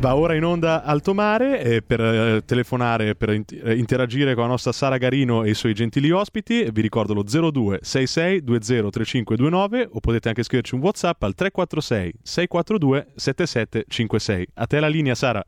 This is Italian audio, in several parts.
Va ora in onda Alto Mare eh, per eh, telefonare, per eh, interagire con la nostra Sara Garino e i suoi gentili ospiti. Vi ricordo lo 02 66 20 3529 o potete anche scriverci un WhatsApp al 346 642 7756. A te la linea, Sara.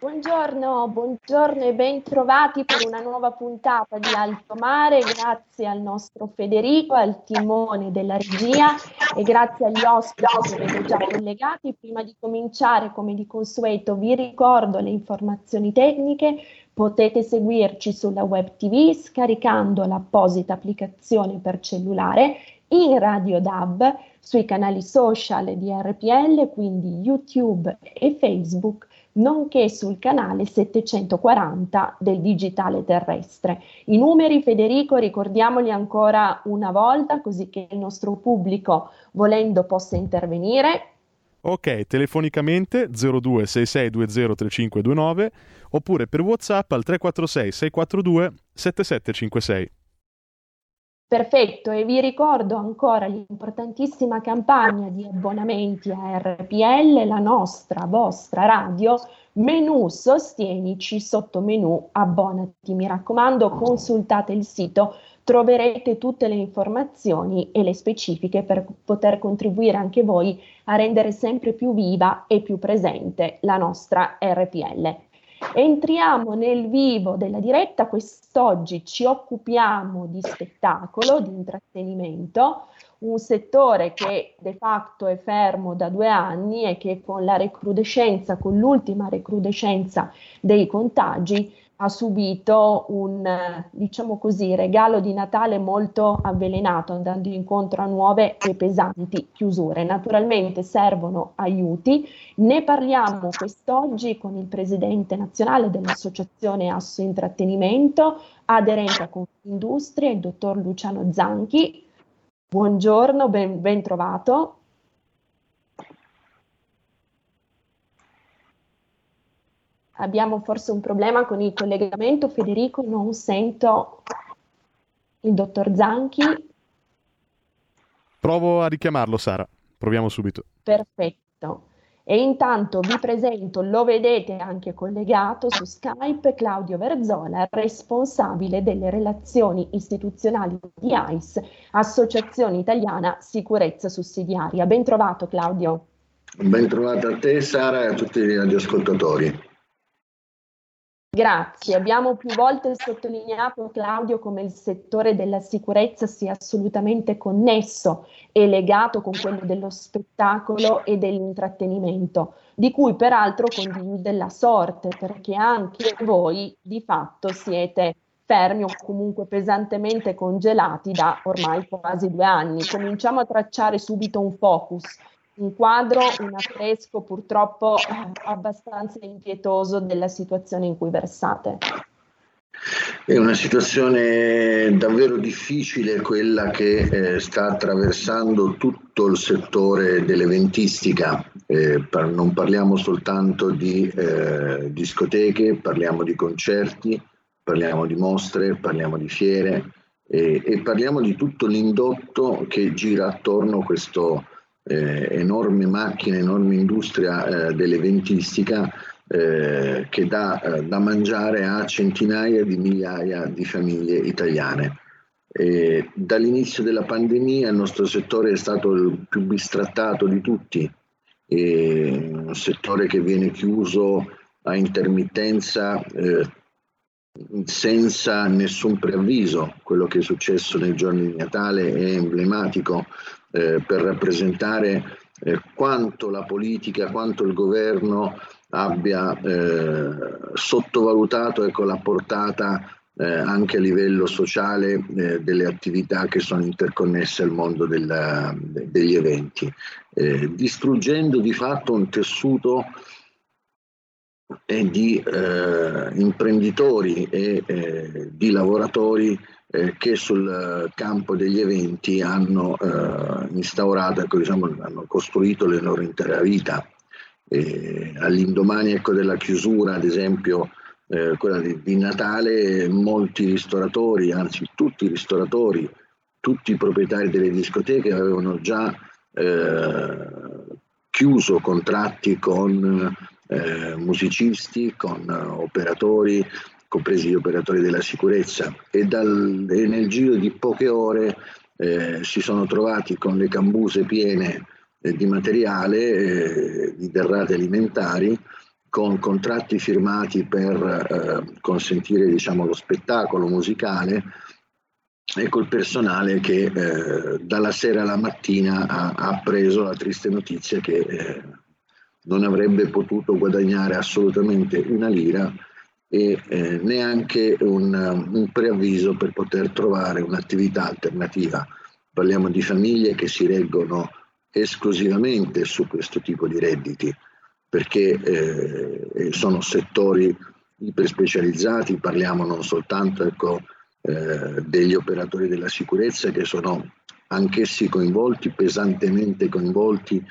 Buongiorno, buongiorno e ben trovati per una nuova puntata di Alto Mare. Grazie al nostro Federico, al timone della regia e grazie agli ospiti che vedo già collegati. Prima di cominciare, come di consueto, vi ricordo le informazioni tecniche. Potete seguirci sulla web TV scaricando l'apposita applicazione per cellulare in Radio DAB sui canali social di RPL, quindi YouTube e Facebook nonché sul canale 740 del digitale terrestre. I numeri, Federico, ricordiamoli ancora una volta così che il nostro pubblico, volendo, possa intervenire. Ok, telefonicamente 0266203529 oppure per WhatsApp al 346 642 7756. Perfetto, e vi ricordo ancora l'importantissima campagna di abbonamenti a RPL, la nostra, vostra radio, menu sostienici sotto menu abbonati. Mi raccomando, consultate il sito, troverete tutte le informazioni e le specifiche per poter contribuire anche voi a rendere sempre più viva e più presente la nostra RPL. Entriamo nel vivo della diretta, quest'oggi ci occupiamo di spettacolo, di intrattenimento, un settore che de facto è fermo da due anni e che con la recrudescenza, con l'ultima recrudescenza dei contagi, ha subito un, diciamo così, regalo di Natale molto avvelenato, andando incontro a nuove e pesanti chiusure. Naturalmente servono aiuti, ne parliamo quest'oggi con il presidente nazionale dell'Associazione Asso Intrattenimento, aderente a Confindustria, il dottor Luciano Zanchi. Buongiorno, ben, ben trovato. Abbiamo forse un problema con il collegamento, Federico, non sento il dottor Zanchi. Provo a richiamarlo, Sara. Proviamo subito. Perfetto. E intanto vi presento, lo vedete anche collegato su Skype, Claudio Verzola, responsabile delle relazioni istituzionali di AIS, Associazione Italiana Sicurezza Sussidiaria. Ben trovato Claudio. Ben trovato a te Sara e a tutti gli ascoltatori. Grazie. Abbiamo più volte sottolineato, Claudio, come il settore della sicurezza sia assolutamente connesso e legato con quello dello spettacolo e dell'intrattenimento, di cui peraltro condivide la sorte, perché anche voi di fatto siete fermi o comunque pesantemente congelati da ormai quasi due anni. Cominciamo a tracciare subito un focus un quadro, un affresco purtroppo eh, abbastanza impietoso della situazione in cui versate. È una situazione davvero difficile quella che eh, sta attraversando tutto il settore dell'eventistica. Eh, par- non parliamo soltanto di eh, discoteche, parliamo di concerti, parliamo di mostre, parliamo di fiere e parliamo di tutto l'indotto che gira attorno a questo eh, enorme macchina, enorme industria eh, dell'eventistica eh, che dà eh, da mangiare a centinaia di migliaia di famiglie italiane. E dall'inizio della pandemia il nostro settore è stato il più bistrattato di tutti, un settore che viene chiuso a intermittenza eh, senza nessun preavviso. Quello che è successo nei giorni di Natale è emblematico eh, per rappresentare eh, quanto la politica, quanto il governo abbia eh, sottovalutato ecco, la portata eh, anche a livello sociale eh, delle attività che sono interconnesse al mondo della, degli eventi, eh, distruggendo di fatto un tessuto di imprenditori e di lavoratori eh, che sul campo degli eventi hanno eh, instaurato, ecco, diciamo, hanno costruito le loro intera vita. E all'indomani ecco, della chiusura, ad esempio, eh, quella di, di, Natale, molti ristoratori, anzi tutti i ristoratori, tutti i proprietari delle discoteche avevano già eh, chiuso contratti con eh, musicisti, con operatori, compresi gli operatori della sicurezza. E, dal, e nel giro di poche ore eh, si sono trovati con le cambuse piene eh, di materiale, eh, di derrate alimentari, con contratti firmati per eh, consentire diciamo, lo spettacolo musicale e col personale che eh, dalla sera alla mattina ha, ha, preso la triste notizia che eh, non avrebbe potuto guadagnare assolutamente una lira e eh, neanche un, un, preavviso per poter trovare un'attività alternativa. Parliamo di famiglie che si reggono esclusivamente su questo tipo di redditi perché eh, sono settori iperspecializzati, parliamo non soltanto ecco, eh, degli operatori della sicurezza che sono anch'essi coinvolti, pesantemente coinvolti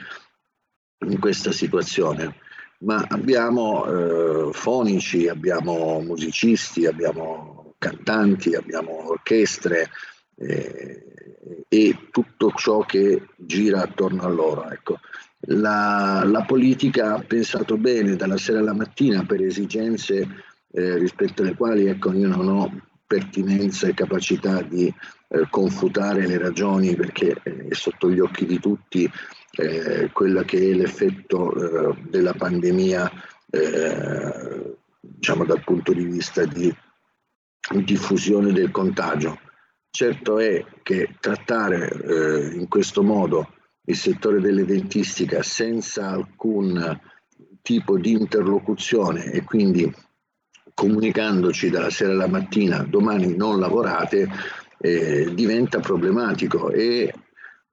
in questa situazione ma abbiamo eh, fonici, abbiamo musicisti, abbiamo cantanti, abbiamo orchestre eh, e tutto ciò che gira attorno a loro. Ecco. La, la, politica ha pensato bene dalla sera alla mattina per esigenze eh, rispetto alle quali ecco, io non ho pertinenza e capacità di eh, confutare le ragioni perché è sotto gli occhi di tutti eh, quella che è l'effetto eh, della pandemia eh, diciamo dal punto di vista di diffusione del contagio. Certo è che trattare eh, in questo modo il settore dell'edentistica senza alcun tipo di interlocuzione e quindi comunicandoci dalla sera alla mattina domani non lavorate eh, diventa problematico e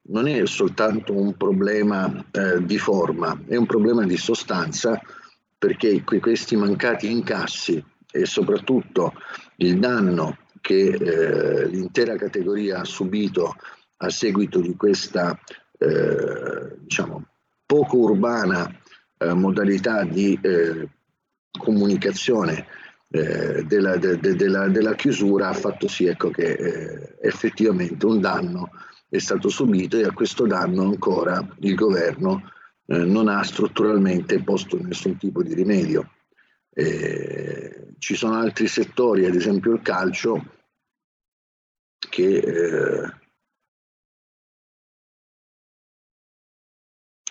non è soltanto un problema eh, di forma, è un problema di sostanza perché questi mancati incassi e soprattutto il danno che eh, l'intera categoria ha subito a seguito di questa eh, diciamo, poco urbana eh, modalità di eh, comunicazione eh, della, de, de, della, della, chiusura ha fatto sì ecco, che effettivamente un danno è stato subito e a questo danno ancora il governo eh, non ha strutturalmente posto nessun tipo di rimedio. Eh, ci sono altri settori, ad esempio il calcio, che eh,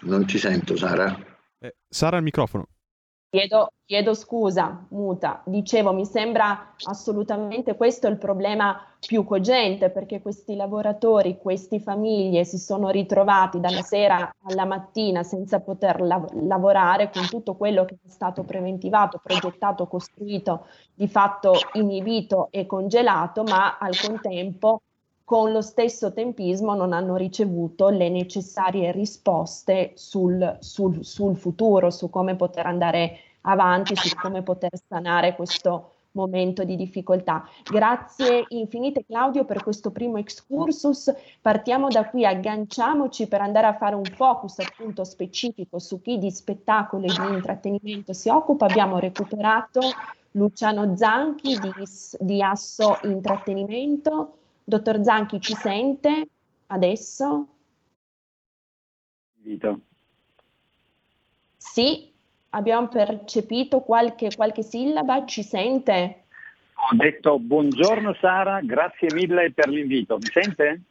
non ti sento Sara. Eh, Sara il microfono. Chiedo, chiedo, scusa, muta. Dicevo, mi sembra assolutamente questo il problema più cogente perché questi lavoratori, queste famiglie si sono ritrovati dalla sera alla mattina senza poter lav- lavorare con tutto quello che è stato preventivato, progettato, costruito, di fatto inibito e congelato, ma al contempo con lo stesso tempismo non hanno ricevuto le necessarie risposte sul, sul, sul futuro, su come poter andare avanti, su come poter sanare questo momento di difficoltà. Grazie infinite Claudio per questo primo excursus. Partiamo da qui, agganciamoci per andare a fare un focus appunto specifico su chi di spettacolo e di intrattenimento si occupa. Abbiamo recuperato Luciano Zanchi di, di Asso Intrattenimento, Dottor Zanchi ci sente adesso? Vito. Sì, abbiamo percepito qualche, qualche sillaba, ci sente? Ho detto buongiorno Sara, grazie mille per l'invito. Mi sente?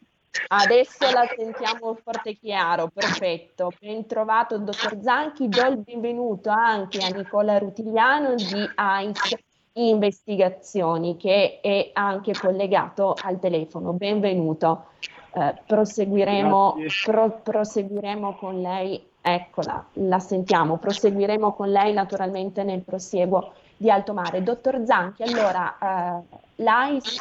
Adesso la sentiamo forte e chiaro, perfetto. Ben trovato dottor Zanchi, do il benvenuto anche a Nicola Rutigliano di AIS investigazioni che è anche collegato al telefono. Benvenuto. Eh, proseguiremo, pro, proseguiremo con lei, eccola, la sentiamo, proseguiremo con lei naturalmente nel prosieguo di Alto Mare. Dottor Zanchi, allora eh, l'AIS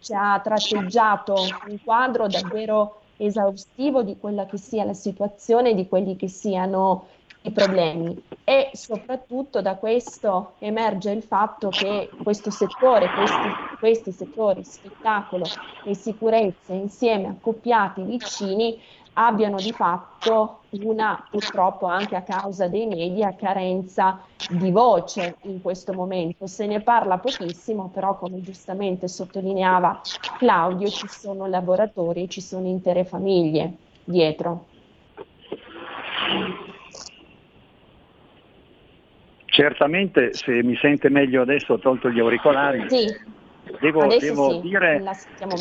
ci ha tratteggiato un quadro davvero esaustivo di quella che sia la situazione, di quelli che siano i problemi e soprattutto da questo emerge il fatto che questo settore, questi, questi settori, spettacolo e sicurezza insieme accoppiati vicini abbiano di fatto una, purtroppo anche a causa dei media, carenza di voce in questo momento. Se ne parla pochissimo, però come giustamente sottolineava Claudio, ci sono lavoratori, ci sono intere famiglie dietro. Certamente, se mi sente meglio adesso, ho tolto gli auricolari. Sì. Devo, devo, sì, dire,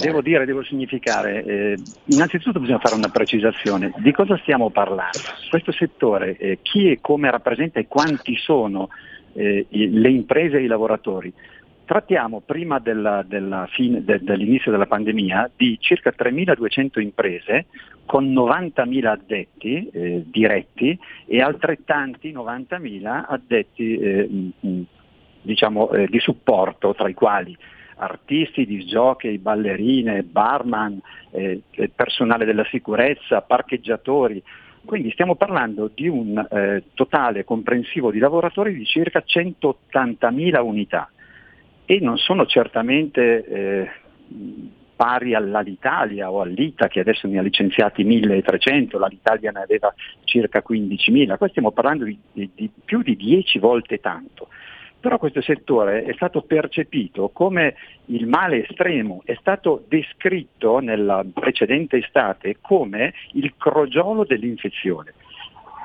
devo, dire, devo significare, eh, innanzitutto bisogna fare una precisazione. Di cosa stiamo parlando? Questo settore, eh, chi e come rappresenta e quanti sono eh, le imprese e i lavoratori? Trattiamo prima della, della fine, de, dell'inizio della pandemia di circa 3.200 imprese con 90.000 addetti eh, diretti e altrettanti 90.000 addetti eh, diciamo, eh, di supporto, tra i quali artisti, disjockey, ballerine, barman, eh, personale della sicurezza, parcheggiatori. Quindi stiamo parlando di un eh, totale comprensivo di lavoratori di circa 180.000 unità. E non sono certamente eh, pari all'Alitalia o all'ITA che adesso ne ha licenziati 1.300, l'Alitalia ne aveva circa 15.000, qua stiamo parlando di, di, di più di 10 volte tanto però questo settore è stato percepito come il male estremo, è stato descritto nella precedente estate come il crogiolo dell'infezione.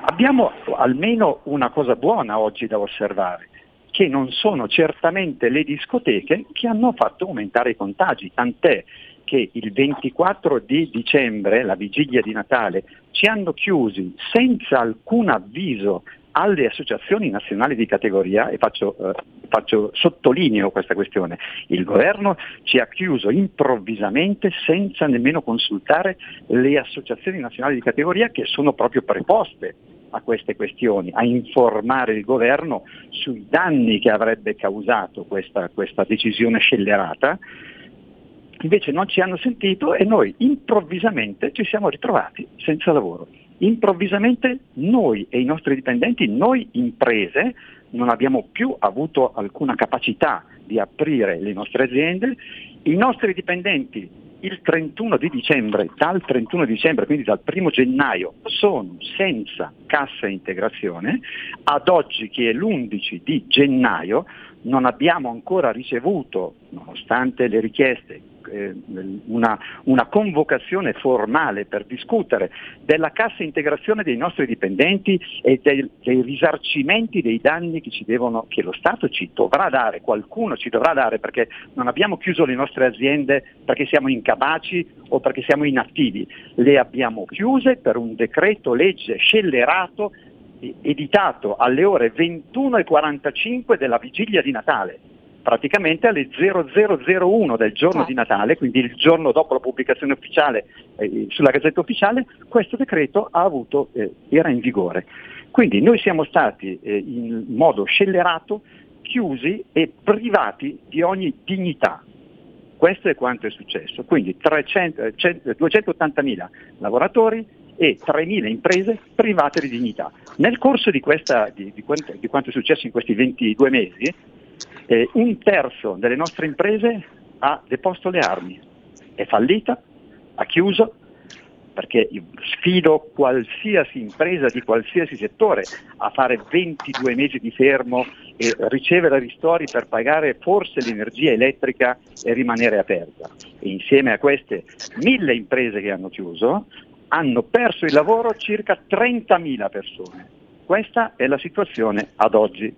Abbiamo almeno una cosa buona oggi da osservare, che non sono certamente le discoteche che hanno fatto aumentare i contagi, tant'è che il 24 di dicembre, la vigilia di Natale, ci hanno chiusi senza alcun avviso alle associazioni nazionali di categoria, e faccio, eh, faccio, sottolineo questa questione, il governo ci ha chiuso improvvisamente senza nemmeno consultare le associazioni nazionali di categoria che sono proprio preposte a queste questioni, a informare il governo sui danni che avrebbe causato questa, questa decisione scellerata. Invece non ci hanno sentito e noi improvvisamente ci siamo ritrovati senza lavoro improvvisamente noi e i nostri dipendenti, noi imprese, non abbiamo più avuto alcuna capacità di aprire le nostre aziende, i nostri dipendenti il 31 di dicembre, dal 31 dicembre, quindi dal 1 gennaio, sono senza cassa integrazione, ad oggi che è l'11 di gennaio non abbiamo ancora ricevuto, nonostante le richieste, eh, una, una, convocazione formale per discutere della cassa integrazione dei nostri dipendenti e dei, dei risarcimenti dei danni che, devono, che, lo Stato ci dovrà dare, qualcuno ci dovrà dare perché non abbiamo chiuso le nostre aziende perché siamo incapaci o perché siamo inattivi, le abbiamo chiuse per un decreto legge scellerato editato alle ore 21.45 della vigilia di Natale, praticamente alle 0001 del giorno di Natale, quindi il giorno dopo la pubblicazione ufficiale eh, sulla Gazzetta Ufficiale, questo decreto avuto, eh, era in vigore. Quindi noi siamo stati eh, in modo scellerato chiusi e privati di ogni dignità. Questo è quanto è successo. Quindi 300, 280.000 lavoratori, e 3.000 imprese private di dignità. Nel corso di, questa, di, di, quanto, di quanto, è successo in questi 22 mesi, eh, un terzo delle nostre imprese ha deposto le armi, è fallita, ha chiuso, perché sfido qualsiasi impresa di qualsiasi settore a fare 22 mesi di fermo e ricevere ristori per pagare forse l'energia elettrica e rimanere aperta. E insieme a queste mille imprese che hanno chiuso, hanno perso il lavoro circa 30.000 persone. Questa è la situazione ad oggi.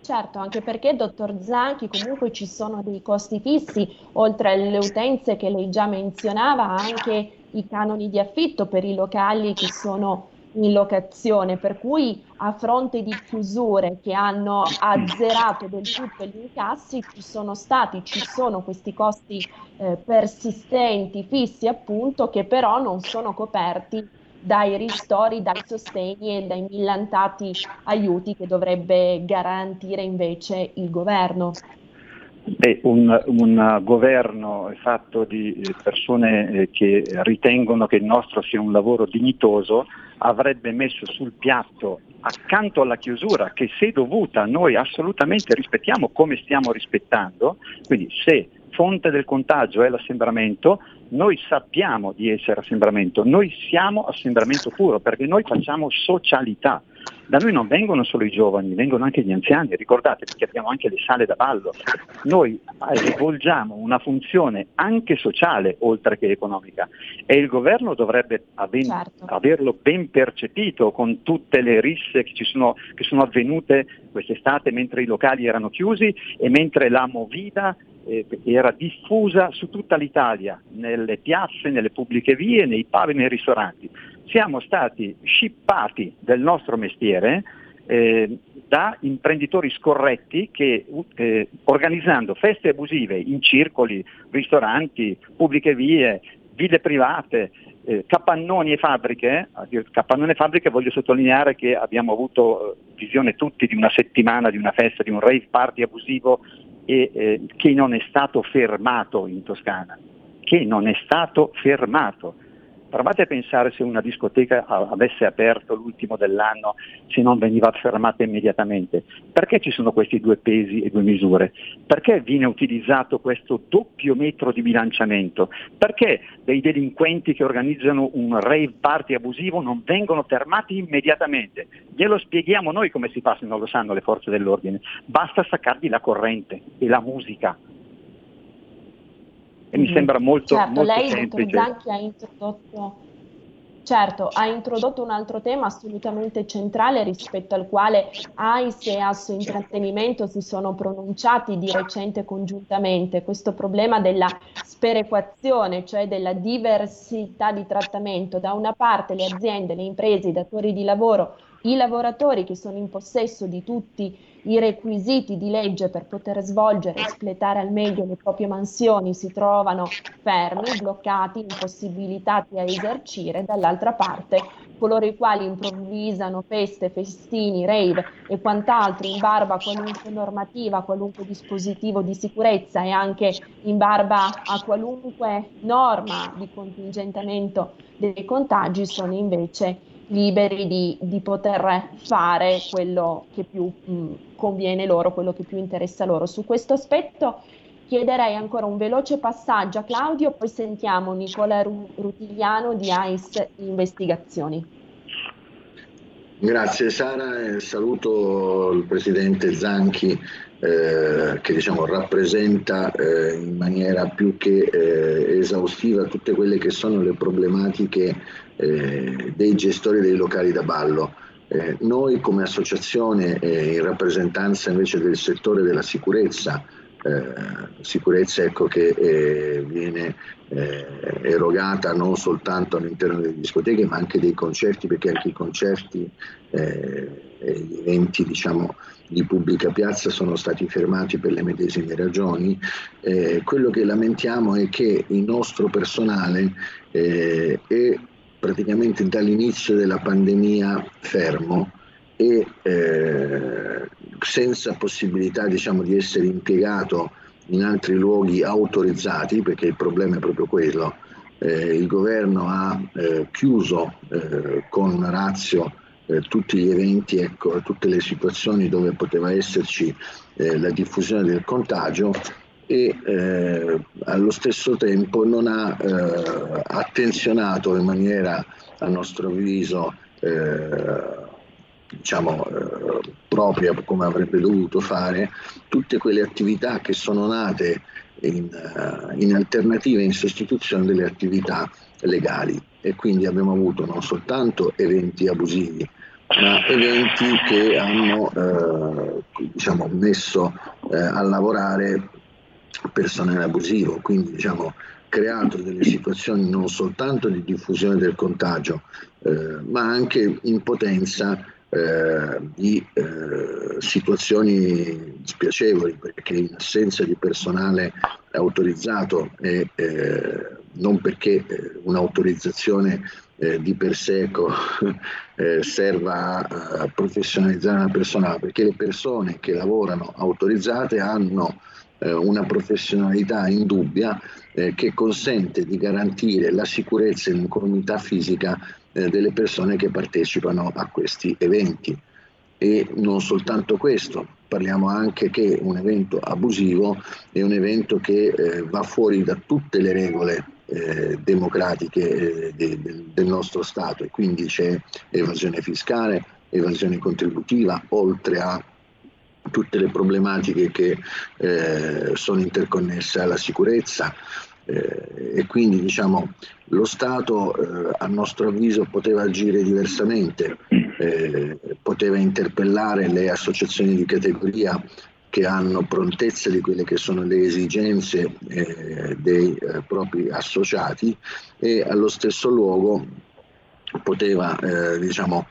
Certo, anche perché, dottor Zanchi, comunque ci sono dei costi fissi, oltre alle utenze che lei già menzionava, anche i canoni di affitto per i locali che sono in locazione, per cui a fronte di chiusure che hanno azzerato del tutto gli incassi ci sono stati, ci sono questi costi eh, persistenti, fissi appunto, che però non sono coperti dai ristori, dai sostegni e dai millantati aiuti che dovrebbe garantire invece il governo. Beh, un, un, governo fatto di persone eh, che ritengono che il nostro sia un lavoro dignitoso avrebbe messo sul piatto accanto alla chiusura, che se dovuta noi assolutamente rispettiamo come stiamo rispettando, quindi se fonte del contagio è l'assembramento, noi sappiamo di essere assembramento, noi siamo assembramento puro perché noi facciamo socialità. Da noi non vengono solo i giovani, vengono anche gli anziani, ricordate perché abbiamo anche le sale da ballo. Noi svolgiamo una funzione anche sociale oltre che economica e il governo dovrebbe aven- certo. averlo ben percepito con tutte le risse che, sono, che sono avvenute quest'estate mentre i locali erano chiusi e mentre la movida eh, era diffusa su tutta l'Italia, nelle piazze, nelle pubbliche vie, nei e nei ristoranti. Siamo stati scippati del nostro mestiere eh, da imprenditori scorretti che eh, organizzando feste abusive in circoli, ristoranti, pubbliche vie, ville private, eh, capannoni e fabbriche, capannoni e fabbriche voglio sottolineare che abbiamo avuto eh, visione tutti di una settimana, di una festa, di un rave party abusivo e, eh, che non è stato fermato in Toscana, che non è stato fermato. Provate a pensare se una discoteca avesse aperto l'ultimo dell'anno, se non veniva fermata immediatamente. Perché ci sono questi due pesi e due misure? Perché viene utilizzato questo doppio metro di bilanciamento? Perché dei delinquenti che organizzano un rave party abusivo non vengono fermati immediatamente? Glielo spieghiamo noi come si fa se non lo sanno le forze dell'ordine. Basta staccargli la corrente e la musica e mi sembra molto, certo, molto lei, semplice. Dottor Zanchi, ha introdotto, certo, ha introdotto un altro tema assolutamente centrale rispetto al quale AIS e Asso Intrattenimento si sono pronunciati di recente congiuntamente, questo problema della sperequazione, cioè della diversità di trattamento. Da una parte le aziende, le imprese, i datori di lavoro, i lavoratori che sono in possesso di tutti i requisiti di legge per poter svolgere e espletare al meglio le proprie mansioni si trovano fermi, bloccati, impossibilitati a esercire, dall'altra parte coloro i quali improvvisano feste, festini, rave e quant'altro in barba a qualunque normativa, a qualunque dispositivo di sicurezza e anche in barba a qualunque norma di contingentamento dei contagi sono invece liberi di, di, poter fare quello che più mh, conviene loro, quello che più interessa loro. Su questo aspetto chiederei ancora un veloce passaggio a Claudio, poi sentiamo Nicola Rutigliano di AIS Investigazioni. Grazie Sara saluto il Presidente Zanchi eh, che diciamo, rappresenta eh, in maniera più che eh, esaustiva tutte quelle che sono le problematiche eh, dei gestori dei locali da ballo. Eh, noi come associazione eh, in rappresentanza invece del settore della sicurezza, sicurezza ecco, che viene erogata non soltanto all'interno delle discoteche ma anche dei concerti perché anche i concerti e gli eventi diciamo, di pubblica piazza sono stati fermati per le medesime ragioni. Eh, quello che lamentiamo è che il nostro personale eh, è praticamente dall'inizio della pandemia fermo e eh, senza possibilità diciamo, di essere impiegato in altri luoghi autorizzati, perché il problema è proprio quello. Eh, il governo ha eh, chiuso eh, con razio eh, tutti gli eventi, ecco, tutte le situazioni dove poteva esserci eh, la diffusione del contagio e eh, allo stesso tempo non ha eh, attenzionato in maniera a nostro avviso eh, diciamo, eh, propria come avrebbe dovuto fare tutte quelle attività che sono nate in, in alternativa in sostituzione delle attività legali. E quindi abbiamo avuto non soltanto eventi abusivi ma eventi che hanno eh, diciamo, messo eh, a lavorare personale abusivo, quindi diciamo, creato delle situazioni non soltanto di diffusione del contagio, eh, ma anche in potenza eh, di eh, situazioni spiacevoli, perché in assenza di personale autorizzato e eh, non perché eh, un'autorizzazione eh, di per sé ecco, eh, serva a, a, professionalizzare una persona, perché le persone che lavorano autorizzate hanno eh, una professionalità indubbia eh, che consente di garantire la sicurezza in comunità fisica eh, delle persone che partecipano a questi eventi. E non soltanto questo, parliamo anche che un evento abusivo è un evento che eh, va fuori da tutte le regole eh, democratiche eh, de, de, del nostro Stato. E quindi c'è evasione fiscale, evasione contributiva, oltre a tutte le problematiche che eh, sono interconnesse alla sicurezza. Eh, e quindi diciamo, lo Stato eh, a nostro avviso poteva agire diversamente, poteva interpellare le associazioni di categoria che hanno prontezza di quelle che sono le esigenze eh, dei eh, propri associati e allo stesso luogo poteva diciamo,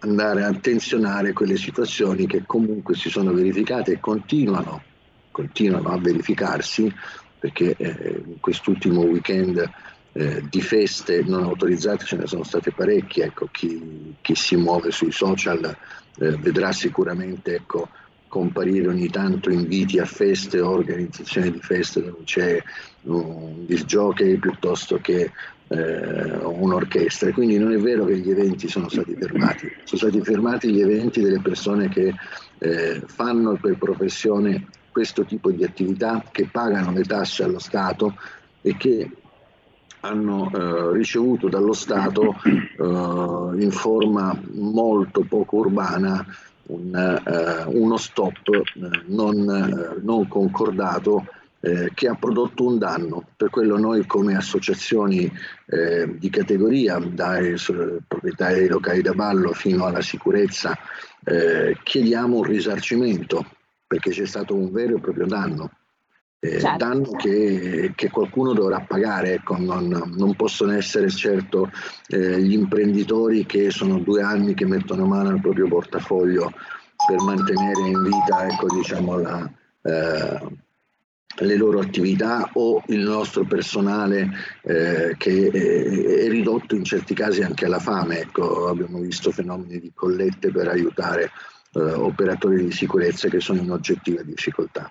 andare a attenzionare quelle situazioni che comunque si sono verificate e continuano, continuano a verificarsi perché eh, in quest'ultimo weekend eh, di feste non autorizzate ce ne sono state parecchie, ecco, chi, chi si muove sui social eh, vedrà sicuramente ecco, comparire ogni tanto inviti a feste organizzazioni di feste dove c'è un disjockey piuttosto che eh, un'orchestra. Quindi non è vero che gli eventi sono stati fermati, sono stati fermati gli eventi delle persone che eh, fanno per professione questo tipo di attività, che pagano le tasse allo Stato e che hanno eh, ricevuto dallo Stato eh, in forma molto poco urbana un, eh, uno stop eh, non, eh, non concordato che ha prodotto un danno. Per quello noi come associazioni eh, di categoria, dai proprietari dei locali da ballo fino alla sicurezza, eh, chiediamo un risarcimento perché c'è stato un vero e proprio danno. Eh, certo. danno che, che, qualcuno dovrà pagare, ecco, non, non, possono essere certo eh, gli imprenditori che sono due anni che mettono mano al proprio portafoglio per mantenere in vita ecco, diciamo, la, eh, le loro attività o il nostro personale eh, che è, è, ridotto in certi casi anche alla fame. Ecco, abbiamo visto fenomeni di collette per aiutare eh, operatori di sicurezza che sono in oggettiva difficoltà.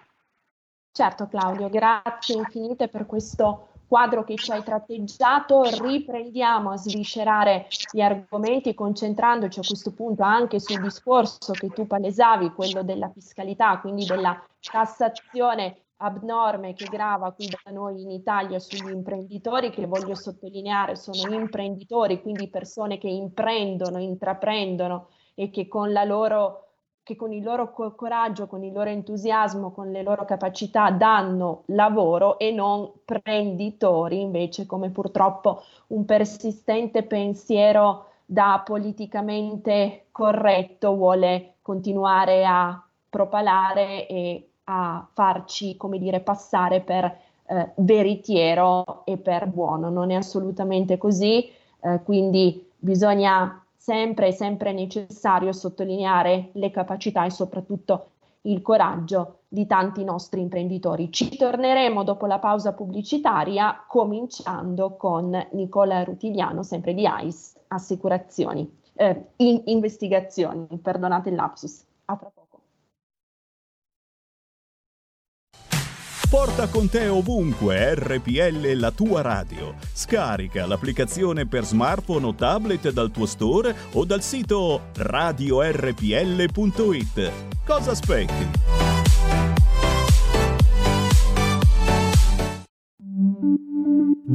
Certo Claudio, grazie infinite per questo quadro che ci hai tratteggiato, riprendiamo a sviscerare gli argomenti concentrandoci a questo punto anche sul discorso che tu palesavi, quello della fiscalità, quindi della tassazione abnorme che grava qui da noi in Italia sugli imprenditori, che voglio sottolineare sono imprenditori, quindi persone che imprendono, intraprendono e che con la loro che con il loro coraggio, con il loro entusiasmo, con le loro capacità danno lavoro e non prenditori, invece come purtroppo un persistente pensiero da politicamente corretto vuole continuare a propalare e a farci, come dire, passare per eh, veritiero e per buono. Non è assolutamente così, eh, quindi bisogna sempre, sempre necessario sottolineare le capacità e soprattutto il coraggio di tanti nostri imprenditori. Ci torneremo dopo la pausa pubblicitaria, cominciando con Nicola Rutigliano, sempre di ICE Assicurazioni, eh, in investigazioni, perdonate il lapsus. Porta con te ovunque RPL la tua radio. Scarica l'applicazione per smartphone o tablet dal tuo store o dal sito radiorpl.it. Cosa aspetti?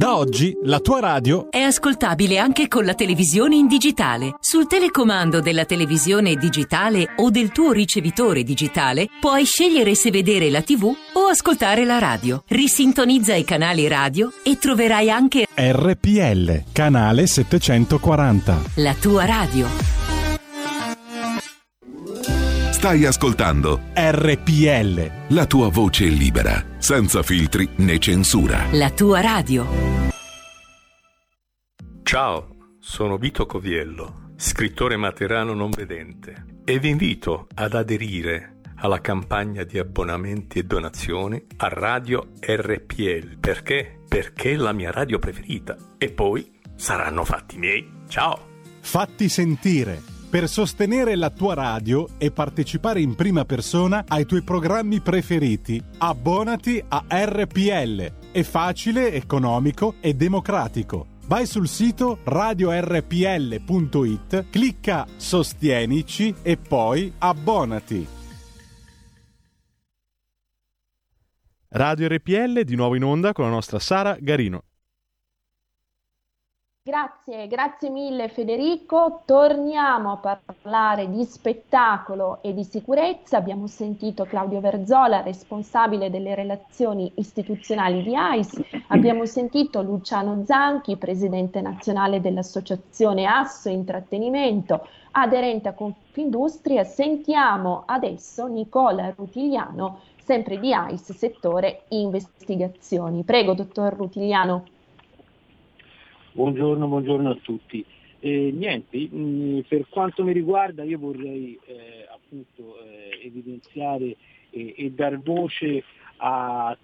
Da oggi la tua radio è ascoltabile anche con la televisione in digitale. Sul telecomando della televisione digitale o del tuo ricevitore digitale puoi scegliere se vedere la TV o ascoltare la radio. Risintonizza i canali radio e troverai anche RPL, canale 740. La tua radio. Stai ascoltando RPL. La tua voce libera, senza filtri né censura. La tua radio. Ciao, sono Vito Coviello, scrittore materano non vedente e vi invito ad aderire alla campagna di abbonamenti e donazioni a Radio RPL. Perché? Perché è la mia radio preferita. E poi saranno fatti miei. Ciao! Fatti sentire per sostenere la tua radio e partecipare in prima persona ai tuoi programmi preferiti. Abbonati a RPL. È facile, economico e democratico Vai sul sito radiorpl.it, clicca Sostienici e poi abbonati. Radio RPL di nuovo in onda con la nostra Sara Garino. Grazie, grazie mille Federico. Torniamo a parlare di spettacolo e di sicurezza. Abbiamo sentito Claudio Verzola, responsabile delle relazioni istituzionali di AIS. Abbiamo sentito Luciano Zanchi, presidente nazionale dell'associazione Asso Intrattenimento, aderente a Confindustria. Sentiamo adesso Nicola Rutigliano, sempre di AIS, settore investigazioni. Prego, dottor Rutigliano. Buongiorno, buongiorno a tutti. Eh, niente, mh, mm, per quanto mi riguarda io vorrei eh, appunto eh, evidenziare e dar voce a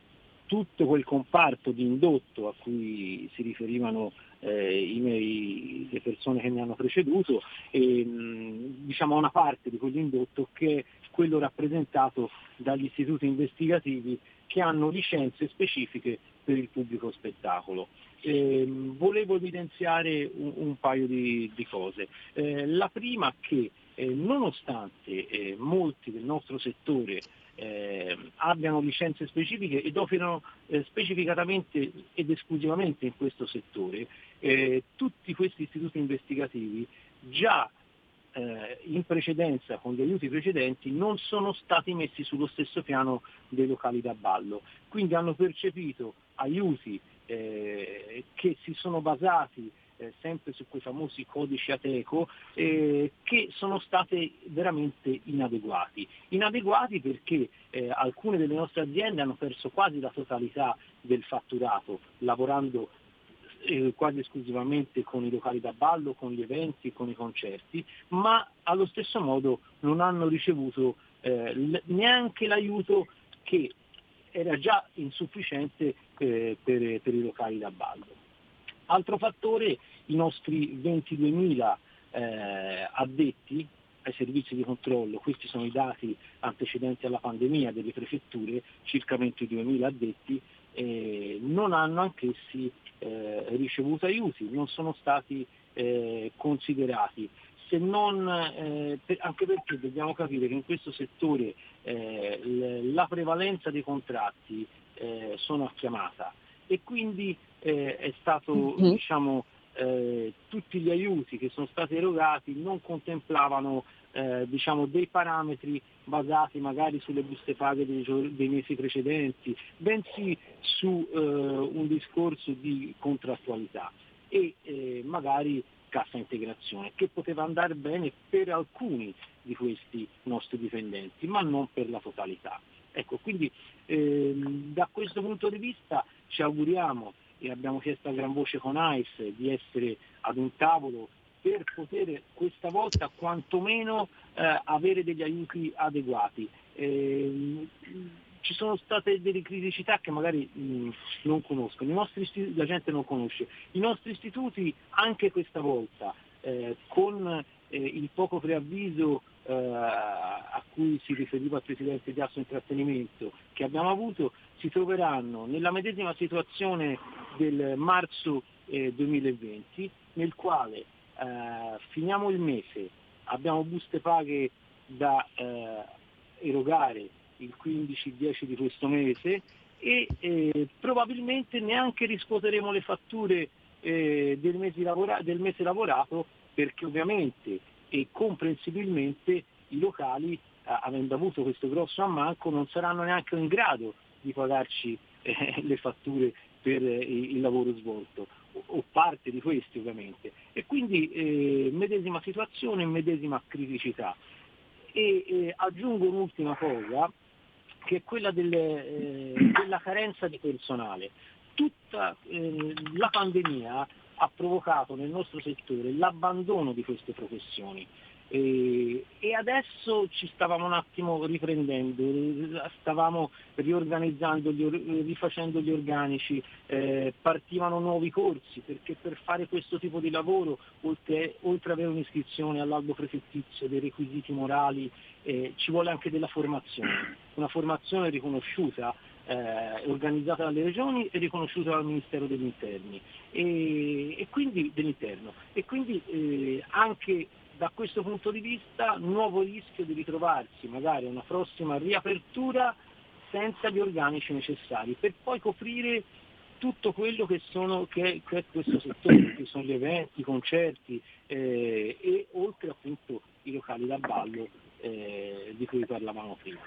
tutto quel comparto di indotto a cui si riferivano eh, i miei, le persone che mi hanno preceduto e mm, diciamo una parte di quell'indotto che è quello rappresentato dagli istituti investigativi che hanno licenze specifiche per il pubblico spettacolo. Eh, volevo evidenziare un, un paio di, di cose. Eh, la prima che eh, nonostante eh, molti del nostro settore eh, abbiano licenze specifiche ed operano eh, specificatamente ed esclusivamente in questo settore, tutti questi istituti investigativi già in precedenza, con gli aiuti precedenti, non sono stati messi sullo stesso piano dei locali da ballo, quindi hanno percepito aiuti eh, che si sono basati eh, sempre su quei famosi codici Ateco eh, che sono stati veramente inadeguati. Inadeguati perché eh, alcune delle nostre aziende hanno perso quasi la totalità del fatturato lavorando eh, quasi esclusivamente con i locali da ballo, con gli eventi, con i concerti, ma allo stesso modo non hanno ricevuto eh, neanche l'aiuto che era già insufficiente eh, per, per, i locali da ballo. Altro fattore, i nostri 22.000 eh, addetti ai servizi di controllo, questi sono i dati antecedenti alla pandemia delle prefetture, circa 22.000 addetti, eh, non hanno anch'essi eh, ricevuto aiuti, non sono stati eh, considerati. Non, eh, per, anche perché dobbiamo capire che in questo settore eh, la prevalenza dei contratti eh, sono a chiamata. E quindi eh, è stato, mm-hmm. diciamo, eh, tutti gli aiuti che sono stati erogati non contemplavano eh, diciamo, dei parametri basati magari sulle buste paghe dei, dei mesi precedenti, bensì su un discorso di contrattualità e magari cassa integrazione, che poteva andare bene per alcuni di questi nostri dipendenti, ma non per la totalità. Ecco, quindi ehm, da questo punto di vista ci auguriamo e abbiamo chiesto a gran voce con AIS di essere ad un tavolo per poter questa volta quantomeno eh, avere degli aiuti adeguati. Eh, ci sono state delle criticità che magari mh, non conoscono, la gente non conosce. I nostri istituti anche questa volta, eh, con eh, il poco preavviso eh, a cui si riferiva il Presidente di Asso Intrattenimento che abbiamo avuto, si troveranno nella medesima situazione del marzo 2020, eh, nel quale eh, finiamo il mese, abbiamo buste paghe da eh, erogare il 15-10 di questo mese e eh, probabilmente neanche riscuoteremo le fatture eh, del, mese lavora- del, mese lavorato perché ovviamente e comprensibilmente i locali, eh, avendo avuto questo grosso ammanco, non saranno neanche in grado di pagarci eh, le fatture per eh, il lavoro svolto o, o parte di questi ovviamente. E quindi eh, medesima situazione, medesima criticità. E aggiungo un'ultima cosa, che è quella delle, eh, della carenza di personale. Tutta eh, la pandemia ha provocato nel nostro settore l'abbandono di queste professioni. E, e, adesso ci stavamo un attimo riprendendo, stavamo riorganizzando, gli, rifacendo gli organici, eh, partivano nuovi corsi perché per fare questo tipo di lavoro, oltre, oltre ad avere un'iscrizione all'albo prefettizio, dei requisiti morali, eh, ci vuole anche della formazione, una formazione riconosciuta eh, organizzata dalle regioni e riconosciuta dal Ministero degli Interni e, e quindi, dell'Interno. E quindi eh, anche da questo punto di vista nuovo rischio di ritrovarsi magari una prossima riapertura senza gli organici necessari per poi coprire tutto quello che, sono, che, che è questo settore, che sono gli eventi, i concerti eh, e oltre appunto i locali da ballo eh, di cui parlavamo prima.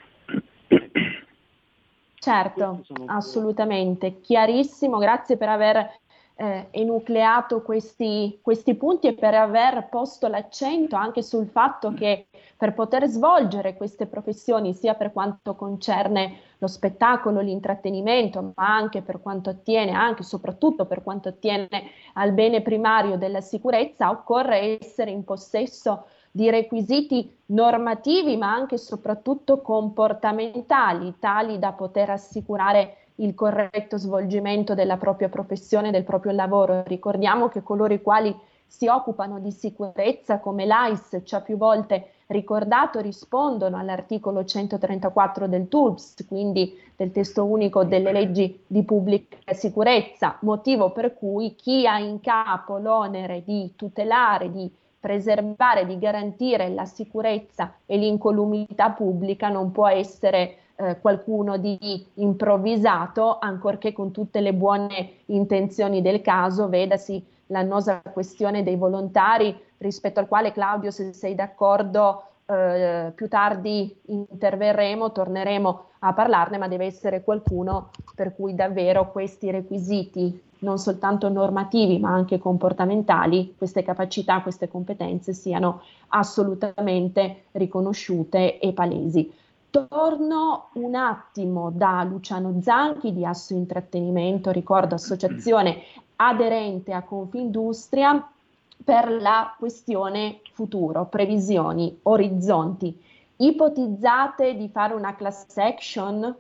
Certo, assolutamente, chiarissimo, grazie per aver eh, enucleato questi, questi punti e per aver posto l'accento anche sul fatto che per poter svolgere queste professioni, sia per quanto concerne lo spettacolo, l'intrattenimento, ma anche per quanto attiene, anche soprattutto per quanto attiene al bene primario della sicurezza, occorre essere in possesso di requisiti normativi ma anche e soprattutto comportamentali, tali da poter assicurare il corretto svolgimento della propria professione, del proprio lavoro. Ricordiamo che coloro i quali si occupano di sicurezza, come l'AIS ci ha più volte ricordato, rispondono all'articolo 134 del TULPS, quindi del testo unico delle leggi di pubblica sicurezza, motivo per cui chi ha in capo l'onere di tutelare, di preservare, di garantire la sicurezza e l'incolumità pubblica non può essere eh, qualcuno di improvvisato, ancorché con tutte le buone intenzioni del caso, vedasi l'annosa questione dei volontari, rispetto al quale Claudio, se sei d'accordo, eh, più tardi interverremo, torneremo a parlarne, ma deve essere qualcuno per cui davvero questi requisiti non soltanto normativi ma anche comportamentali, queste capacità, queste competenze siano assolutamente riconosciute e palesi. Torno un attimo da Luciano Zanchi di Asso Intrattenimento, ricordo associazione aderente a Confindustria per la questione futuro, previsioni, orizzonti. Ipotizzate di fare una class action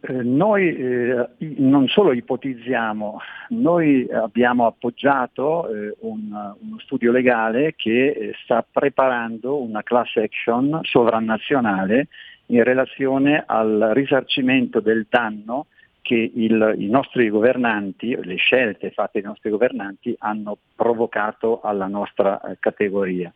eh, noi eh, non solo ipotizziamo, noi abbiamo appoggiato eh, un, uno studio legale che eh, sta preparando una class action sovranazionale in relazione al risarcimento del danno che il, i nostri governanti, le scelte fatte dai nostri governanti hanno provocato alla nostra eh, categoria.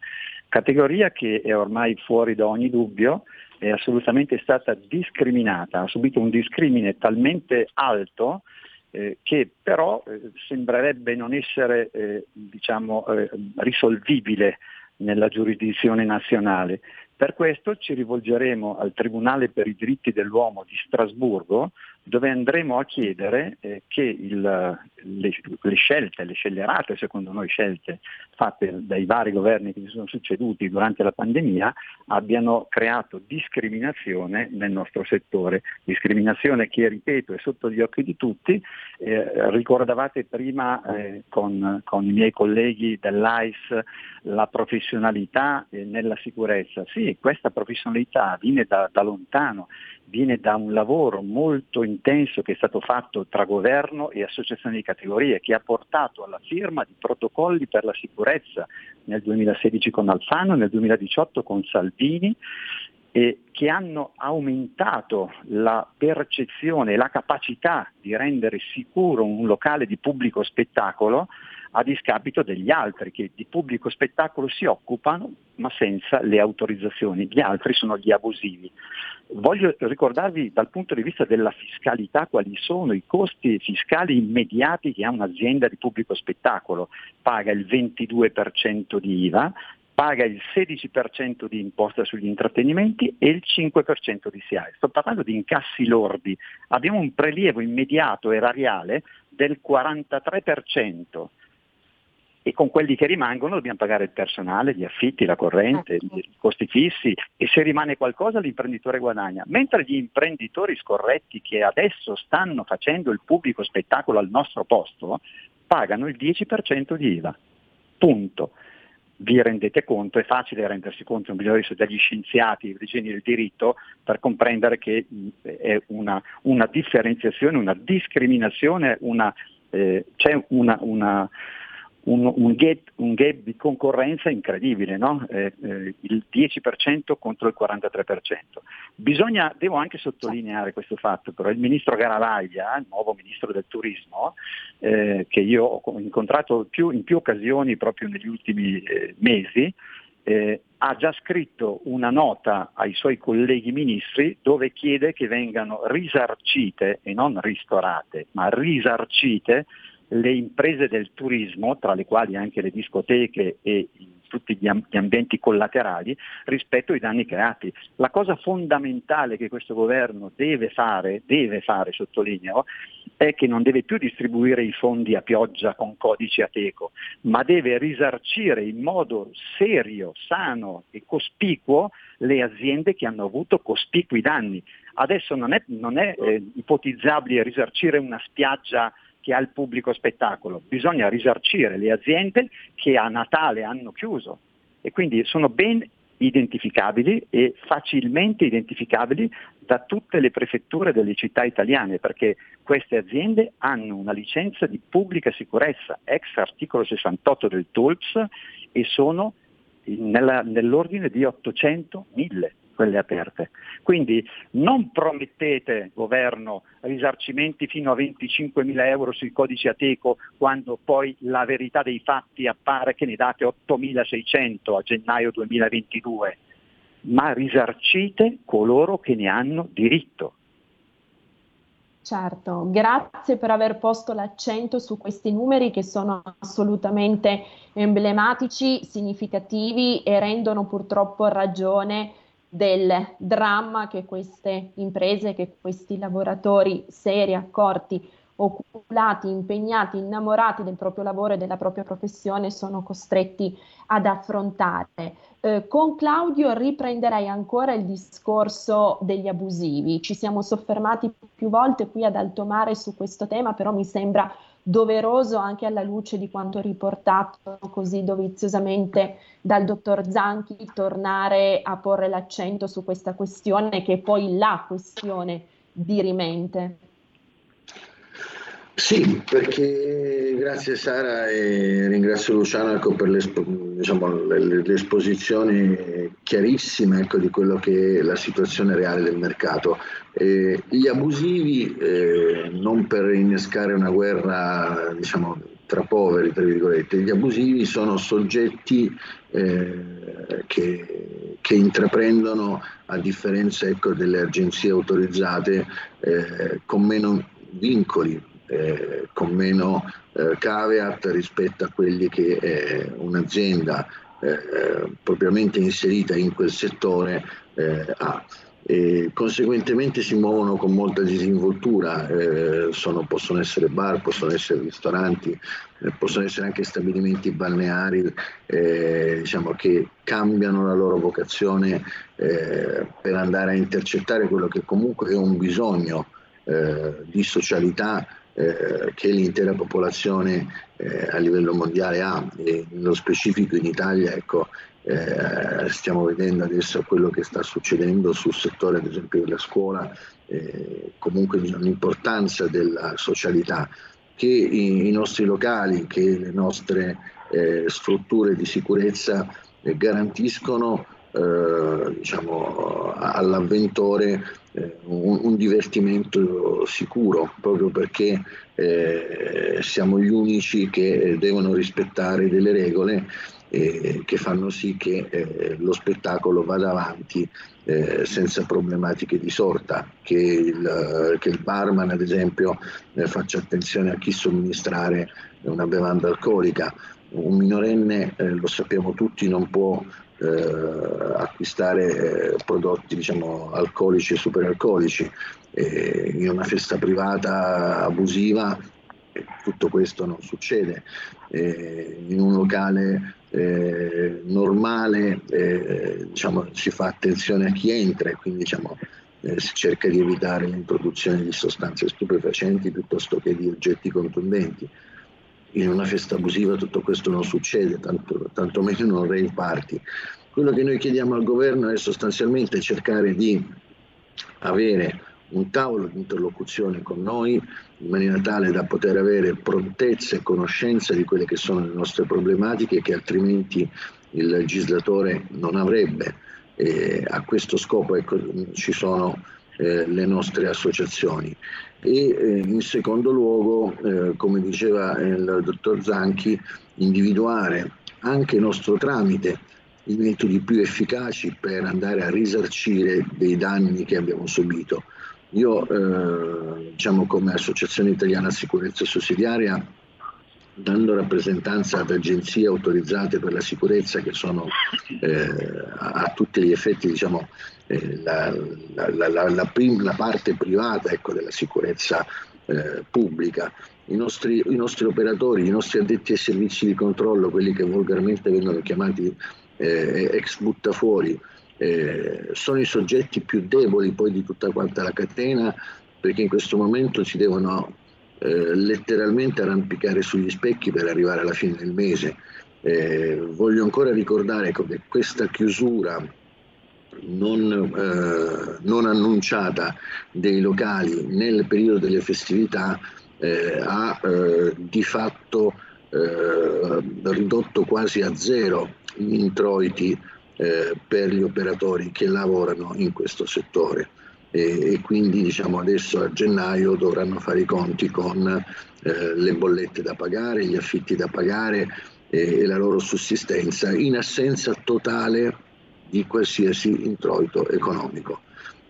Categoria che è ormai fuori da ogni dubbio, è assolutamente stata discriminata, ha subito un discrimine talmente alto eh, che però eh, sembrerebbe non essere eh, diciamo, eh, risolvibile nella giurisdizione nazionale. Per questo ci rivolgeremo al Tribunale per i diritti dell'uomo di Strasburgo dove andremo a chiedere eh, che il, le, le, scelte, le scellerate secondo noi scelte fatte dai vari governi che si sono succeduti durante la pandemia abbiano creato discriminazione nel nostro settore, discriminazione che ripeto è sotto gli occhi di tutti, eh, ricordavate prima eh, con, con, i miei colleghi dell'AIS la professionalità eh, nella sicurezza, sì questa professionalità viene da, da lontano, viene da un lavoro molto intenso che è stato fatto tra governo e associazioni di categorie, che ha portato alla firma di protocolli per la sicurezza nel 2016 con Alfano, nel 2018 con Salvini, e che hanno aumentato la percezione la capacità di rendere sicuro un locale di pubblico spettacolo a discapito degli altri che di pubblico spettacolo si occupano ma senza le autorizzazioni, gli altri sono gli abusivi. Voglio ricordarvi dal punto di vista della fiscalità quali sono i costi fiscali immediati che ha un'azienda di pubblico spettacolo, paga il 22% di IVA, paga il 16% di imposta sugli intrattenimenti e il 5% di SIAE. Sto parlando di incassi lordi. Abbiamo un prelievo immediato erariale del 43% e con quelli che rimangono dobbiamo pagare il personale, gli affitti, la corrente, certo. i costi fissi e se rimane qualcosa l'imprenditore guadagna. Mentre gli imprenditori scorretti che adesso stanno facendo il pubblico spettacolo al nostro posto pagano il 10% di IVA. Punto. Vi rendete conto, è facile rendersi conto, non bisogna essere degli scienziati dei geni del diritto per comprendere che è una, una differenziazione, una discriminazione, una, eh, c'è una, una un, un, gap, un, gap, di concorrenza incredibile, no? eh, eh, il 10% contro il 43%. Bisogna, devo anche sottolineare questo fatto, però il ministro Garavaglia, il nuovo ministro del turismo, eh, che io ho incontrato più, in più occasioni proprio negli ultimi eh, mesi, eh, ha già scritto una nota ai suoi colleghi ministri dove chiede che vengano risarcite e non ristorate, ma risarcite le imprese del turismo, tra le quali anche le discoteche e tutti gli, ambienti collaterali, rispetto ai danni creati. La cosa fondamentale che questo governo deve fare, deve fare, sottolineo, è che non deve più distribuire i fondi a pioggia con codici a teco, ma deve risarcire in modo serio, sano e cospicuo le aziende che hanno avuto cospicui danni. Adesso non è, non è eh, ipotizzabile risarcire una spiaggia che ha il pubblico spettacolo, bisogna risarcire le aziende che a Natale hanno chiuso. E quindi sono ben identificabili e facilmente identificabili da tutte le prefetture delle città italiane perché queste aziende hanno una licenza di pubblica sicurezza ex articolo 68 del TOLPS e sono nella, nell'ordine di 800 1000 quelle aperte. Quindi non promettete, governo, risarcimenti fino a 25 mila euro sui codici Ateco quando poi la verità dei fatti appare che ne date 8.600 a gennaio 2022, ma risarcite coloro che ne hanno diritto. Certo, grazie per aver posto l'accento su questi numeri che sono assolutamente emblematici, significativi e rendono purtroppo ragione del dramma che queste imprese, che questi lavoratori seri, accorti, oculati, impegnati, innamorati del proprio lavoro e della propria professione sono costretti ad affrontare. Eh, con Claudio riprenderei ancora il discorso degli abusivi. Ci siamo soffermati più volte qui ad alto mare su questo tema, però mi sembra doveroso anche alla luce di quanto riportato così doviziosamente dal dottor Zanchi tornare a porre l'accento su questa questione che è poi la questione dirimente. Sì, perché grazie Sara e ringrazio Luciano ecco, per l'espo, diciamo, l'esposizione chiarissima ecco, di quello che è la situazione reale del mercato. Eh, gli abusivi, eh, non per innescare una guerra diciamo, tra poveri, tra virgolette, gli abusivi sono soggetti eh, che, che, intraprendono, a differenza ecco, delle agenzie autorizzate, eh, con meno vincoli eh, con meno eh, caveat rispetto a quelli che eh, un'azienda eh, propriamente inserita in quel settore eh, ha. E conseguentemente si muovono con molta disinvoltura, eh, sono, possono essere bar, possono essere ristoranti, possono essere anche stabilimenti balneari diciamo, che cambiano la loro vocazione per andare a intercettare quello che comunque è un bisogno di socialità eh, che l'intera popolazione eh, a livello mondiale ha e nello specifico in Italia ecco, eh, stiamo vedendo adesso quello che sta succedendo sul settore ad esempio della scuola eh, comunque l'importanza della socialità che i, i, nostri locali che le nostre eh, strutture di sicurezza eh, diciamo, all'avventore eh, un, un, divertimento sicuro, proprio perché eh, siamo gli unici che devono rispettare delle regole eh, che fanno sì che eh, lo spettacolo vada avanti eh, senza problematiche di sorta, che il, che il barman ad esempio eh, faccia attenzione a chi somministrare una bevanda alcolica. Un minorenne, lo sappiamo tutti, non può eh, acquistare eh, prodotti diciamo, alcolici e superalcolici. Eh, in una festa privata abusiva tutto questo non succede. in un locale eh, normale eh, diciamo, si fa attenzione a chi entra e quindi diciamo, eh, si cerca di evitare l'introduzione di sostanze stupefacenti piuttosto che di oggetti contundenti. In una festa abusiva tutto questo non succede, tanto, tanto meno in un rave party. Quello che noi chiediamo al governo è sostanzialmente cercare di avere un tavolo di interlocuzione con noi in maniera tale da poter avere prontezza e conoscenza di quelle che sono le nostre problematiche che altrimenti il legislatore non avrebbe. E a questo scopo ecco, ci sono eh, le nostre associazioni. E eh, in secondo luogo, eh, come diceva il dottor Zanchi, individuare anche nostro tramite i metodi più efficaci per andare a risarcire dei danni che abbiamo subito. Io, eh, diciamo, come Associazione Italiana Sicurezza Sussidiaria, dando rappresentanza ad agenzie autorizzate per la sicurezza che sono eh, a, tutti gli effetti diciamo, eh, la, la, la, prim- la, parte privata ecco, della sicurezza eh, pubblica. I nostri, I nostri, operatori, i nostri addetti ai servizi di controllo, quelli che volgarmente vengono chiamati eh, ex buttafuori, eh, sono i soggetti più deboli poi di tutta quanta la catena perché in questo momento si devono eh, letteralmente arrampicare sugli specchi per arrivare alla fine del mese. Eh, voglio ancora ricordare ecco, che questa chiusura non, eh, non, annunciata dei locali nel periodo delle festività eh, ha eh, di fatto ridotto quasi a zero gli introiti eh, per gli operatori che lavorano in questo settore. E, e, quindi diciamo adesso a gennaio dovranno fare i conti con eh, le bollette da pagare, gli affitti da pagare e la loro sussistenza in assenza totale di qualsiasi introito economico.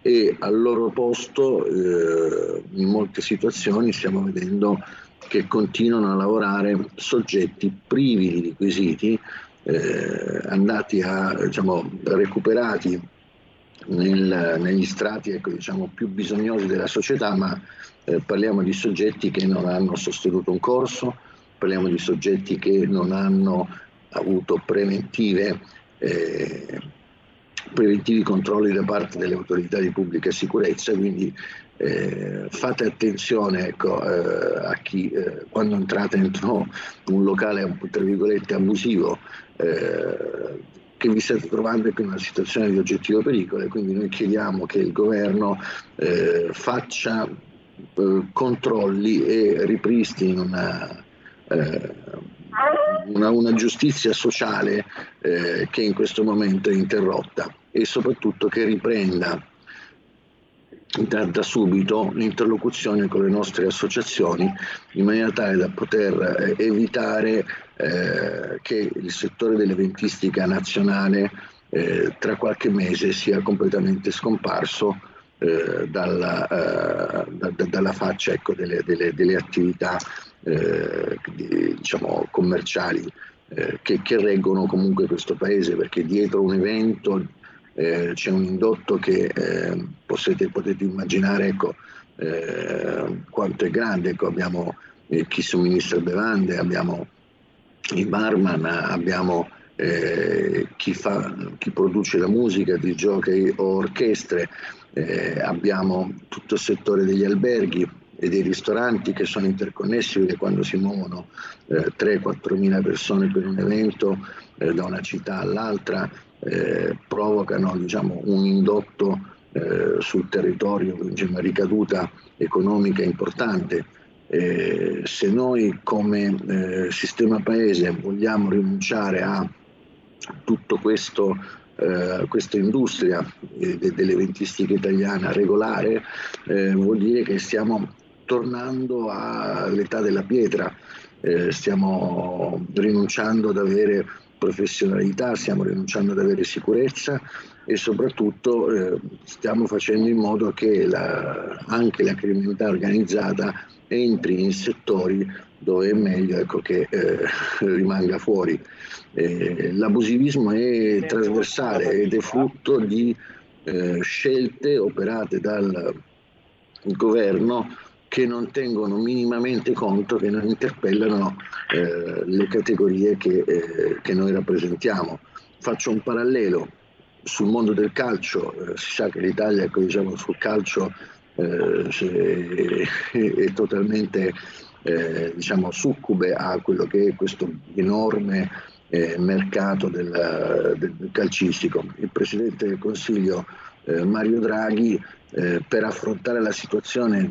E al loro posto eh, in molte situazioni stiamo vedendo che continuano a lavorare soggetti privi di requisiti eh, andati a, diciamo, recuperati nel, negli strati ecco, diciamo, più bisognosi della società, ma eh, parliamo di soggetti che non hanno sostenuto un corso, parliamo di soggetti che non hanno avuto preventive, eh, preventivi controlli da parte delle autorità di pubblica sicurezza, quindi eh, fate attenzione ecco, eh, a chi eh, quando entrate dentro un locale tra virgolette abusivo eh, che vi state trovando in una situazione di oggettivo pericolo. E quindi noi chiediamo che il governo eh, faccia eh, controlli e ripristini una, una, una giustizia sociale che in questo momento è interrotta e soprattutto che riprenda da, da, subito l'interlocuzione con le nostre associazioni in maniera tale da poter eh, evitare eh, che il settore dell'eventistica nazionale eh, tra qualche mese sia completamente scomparso eh, dalla, eh, da, da, dalla, faccia ecco, delle, delle, delle, attività eh, di, diciamo, commerciali che, che reggono comunque questo paese perché dietro un evento eh, c'è un indotto che eh, potete, potete, immaginare ecco, eh, quanto è grande, ecco, abbiamo eh, chi somministra bevande, abbiamo i barman, abbiamo eh, chi, fa, chi, produce la musica, di giochi o orchestre, eh, abbiamo tutto il settore degli alberghi, e dei ristoranti che sono interconnessi perché quando si muovono eh, 3-4 mila persone per un evento eh, da una città all'altra eh, provocano diciamo, un indotto eh, sul territorio, una ricaduta economica importante. Eh, se noi come eh, sistema paese vogliamo rinunciare a questo Uh, questa industria eh, dell'eventistica italiana regolare eh, vuol dire che stiamo tornando all'età della pietra, eh, stiamo rinunciando ad avere professionalità, stiamo rinunciando ad avere sicurezza e soprattutto eh, stiamo facendo in modo che la, anche la criminalità organizzata entri in settori dove è meglio ecco, che eh, rimanga fuori. Eh, l'abusivismo è trasversale ed è frutto di eh, scelte operate dal governo che non tengono minimamente conto, che non interpellano eh, le categorie che, eh, che, noi rappresentiamo. Faccio un parallelo sul mondo del calcio, eh, si sa che l'Italia ecco, diciamo, sul calcio eh, è, è, totalmente eh, diciamo, succube a quello che è questo enorme eh, mercato del, del, calcistico. Il Presidente del Consiglio Mario Draghi eh, per affrontare la situazione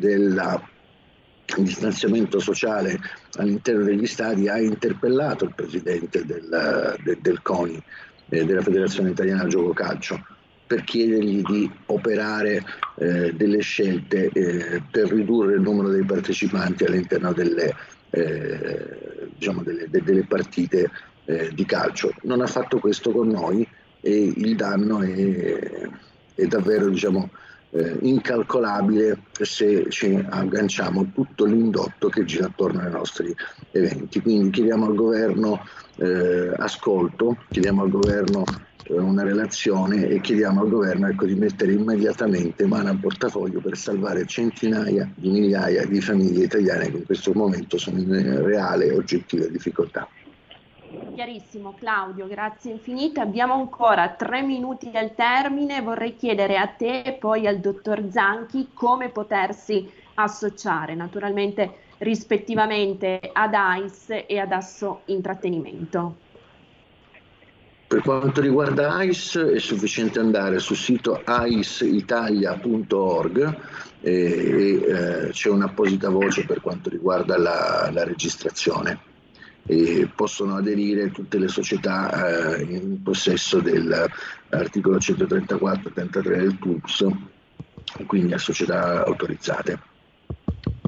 del distanziamento sociale all'interno degli stadi ha interpellato il Presidente del, del, del CONI, eh, della Federazione Italiana Gioco Calcio per chiedergli di operare eh, delle scelte eh, per ridurre il numero dei partecipanti all'interno delle, eh, diciamo delle, de, delle partite eh, di calcio. Non ha fatto questo con noi e il danno è, è davvero diciamo, eh, incalcolabile se ci agganciamo tutto l'indotto che gira attorno ai nostri eventi. Quindi chiediamo al governo eh, ascolto, chiediamo al governo eh, una relazione e chiediamo al governo ecco, di mettere immediatamente mano al portafoglio per salvare centinaia di migliaia di famiglie italiane che in questo momento sono in reale e oggettiva difficoltà. Chiarissimo Claudio, grazie infinite. Abbiamo ancora tre minuti al termine. Vorrei chiedere a te e poi al dottor Zanchi come potersi associare, naturalmente rispettivamente ad AIS e ad Asso Intrattenimento. Per quanto riguarda AIS è sufficiente andare sul sito aisitalia.org e, e eh, c'è un'apposita voce per quanto riguarda la, la registrazione possono aderire tutte le società eh, in possesso dell'articolo 134-33 del TUPS, quindi a società autorizzate.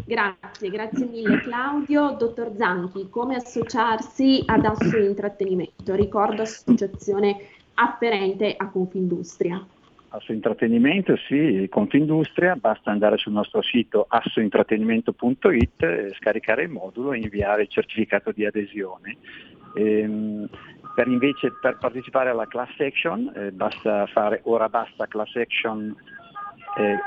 Grazie, grazie mille Claudio. Dottor Zanchi, come associarsi ad Asso Intrattenimento? Ricordo associazione afferente a Confindustria intrattenimento, sì, Confindustria, basta andare sul nostro sito assointrattenimento.it, scaricare il modulo e inviare il certificato di adesione. Ehm, per invece per partecipare alla class action eh, basta fare ora basta class action eh,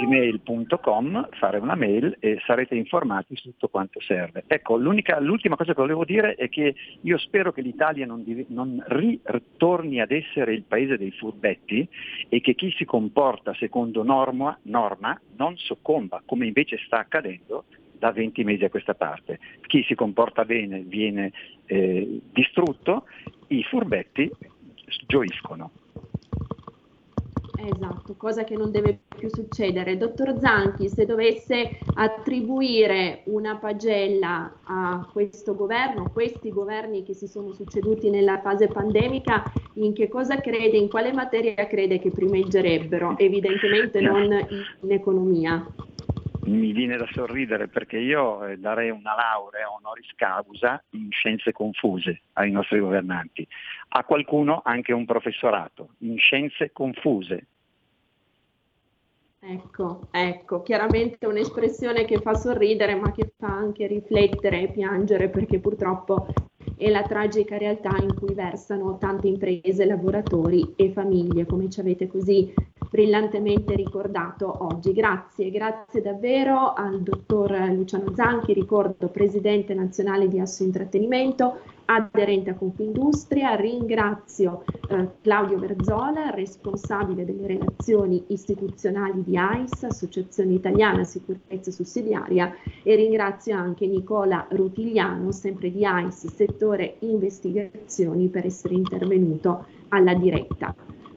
gmail.com, fare una mail e sarete informati su tutto quanto serve. Ecco, l'ultima cosa che volevo dire è che io spero che l'Italia non, div- non ritorni ad essere il paese dei furbetti e che chi si comporta secondo norma, norma non soccomba, come invece sta accadendo da 20 mesi a questa parte. Chi si comporta bene viene eh, distrutto, i furbetti gioiscono. Esatto, cosa che non deve più succedere. Dottor Zanchi, se dovesse attribuire una pagella a questo governo, questi governi che si sono succeduti nella fase pandemica, in che cosa crede, in quale materia crede che primeggerebbero? Evidentemente non in economia mi viene da sorridere perché io eh, darei una laurea honoris causa in scienze confuse ai nostri governanti, a qualcuno anche un professorato in scienze confuse. Ecco, ecco, chiaramente un'espressione che fa sorridere ma che fa anche riflettere e piangere perché purtroppo è la tragica realtà in cui versano tante imprese, lavoratori e famiglie, come ci avete così brillantemente ricordato oggi. Grazie, grazie davvero al dottor Luciano Zanchi, ricordo presidente nazionale di Asso Intrattenimento, aderente a Confindustria. Ringrazio eh, Claudio Verzola, responsabile delle relazioni istituzionali di AIS, Associazione Italiana Sicurezza Sussidiaria, e ringrazio anche Nicola Rutigliano, sempre di AIS, settore investigazioni, per essere intervenuto alla diretta.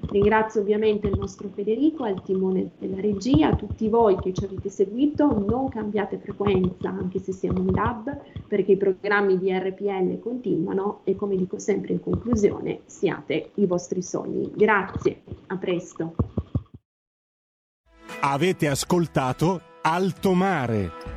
Ringrazio ovviamente il nostro Federico al timone della regia, tutti voi che ci avete seguito, non cambiate frequenza anche se siamo in DAB perché i programmi di RPL continuano e come dico sempre in conclusione, siate i vostri sogni. Grazie, a presto. Avete ascoltato Alto Mare.